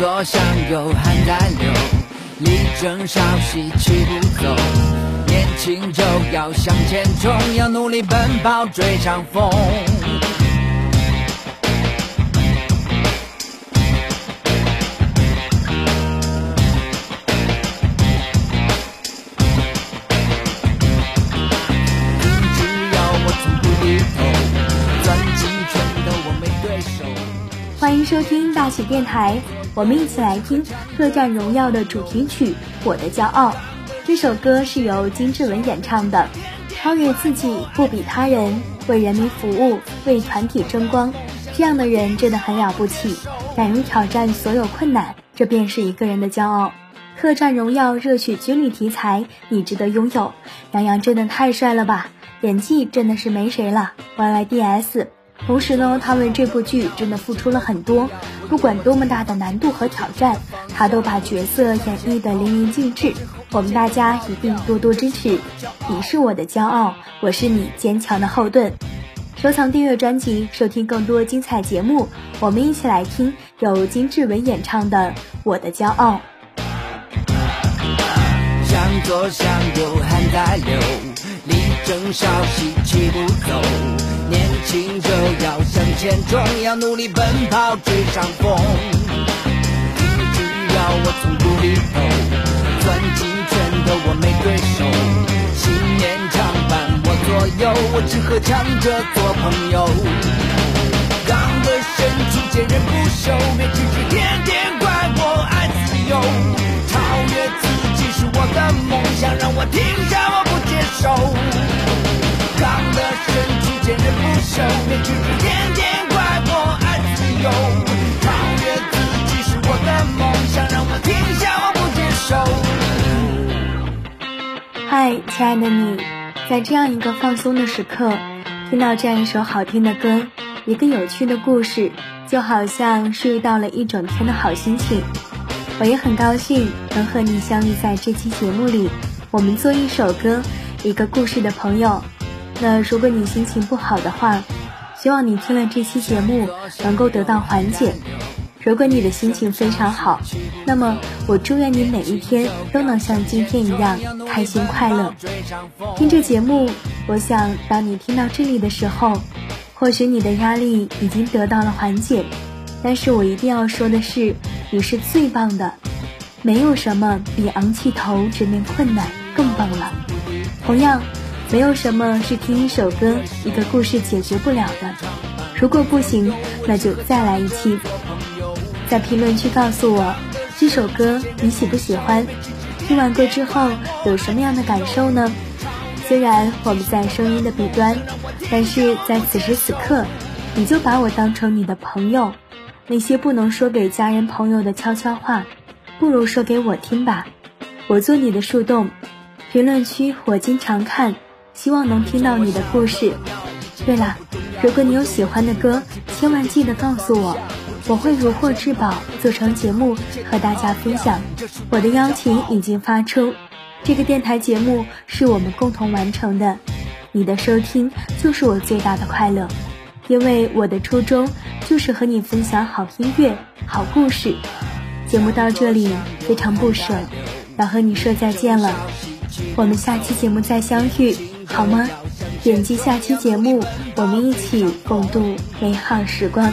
左向右汗在流，力争朝夕气不走。年轻就要向前冲，要努力奔跑追上风。只要我从不低头，攥紧拳头我没对手。欢迎收听大喜电台，我们一起来听《特战荣耀》的主题曲《我的骄傲》。这首歌是由金志文演唱的。超越自己，不比他人，为人民服务，为团体争光，这样的人真的很了不起，敢于挑战所有困难，这便是一个人的骄傲。《特战荣耀》热血军旅题材，你值得拥有。杨洋真的太帅了吧，演技真的是没谁了。YYDS。同时呢，他为这部剧真的付出了很多，不管多么大的难度和挑战，他都把角色演绎的淋漓尽致。我们大家一定多多支持，你是我的骄傲，我是你坚强的后盾。收藏订阅专辑，收听更多精彩节目。我们一起来听由金志文演唱的《我的骄傲》。向左向右汗在流，力争朝夕气不走。年轻就要向前冲，要努力奔跑追上风。只要我从不低头，攥紧拳头我没对手。信念常伴我左右，我只和强者做朋友。刚的身躯坚韧不朽，别只是天天怪我爱自由。超越自己是我的梦想，让我停下我不接受。刚的身坚韧不朽，别只是天天怪我爱自由。超越自己是我的梦想，让我停下我不接受。嗨，亲爱的你，在这样一个放松的时刻，听到这样一首好听的歌，一个有趣的故事，就好像是遇到了一整天的好心情。我也很高兴能和你相遇在这期节目里，我们做一首歌，一个故事的朋友。那如果你心情不好的话，希望你听了这期节目能够得到缓解。如果你的心情非常好，那么我祝愿你每一天都能像今天一样开心快乐。听这节目，我想当你听到这里的时候，或许你的压力已经得到了缓解。但是我一定要说的是，你是最棒的，没有什么比昂起头直面困难更棒了。同样，没有什么是听一首歌、一个故事解决不了的。如果不行，那就再来一期。在评论区告诉我这首歌你喜不喜欢，听完歌之后有什么样的感受呢？虽然我们在声音的彼端，但是在此时此刻，你就把我当成你的朋友。那些不能说给家人朋友的悄悄话，不如说给我听吧。我做你的树洞，评论区我经常看，希望能听到你的故事。对了，如果你有喜欢的歌，千万记得告诉我。我会如获至宝，做成节目和大家分享。我的邀请已经发出，这个电台节目是我们共同完成的，你的收听就是我最大的快乐，因为我的初衷就是和你分享好音乐、好故事。节目到这里非常不舍，要和你说再见了，我们下期节目再相遇，好吗？点击下期节目，我们一起共度美好时光。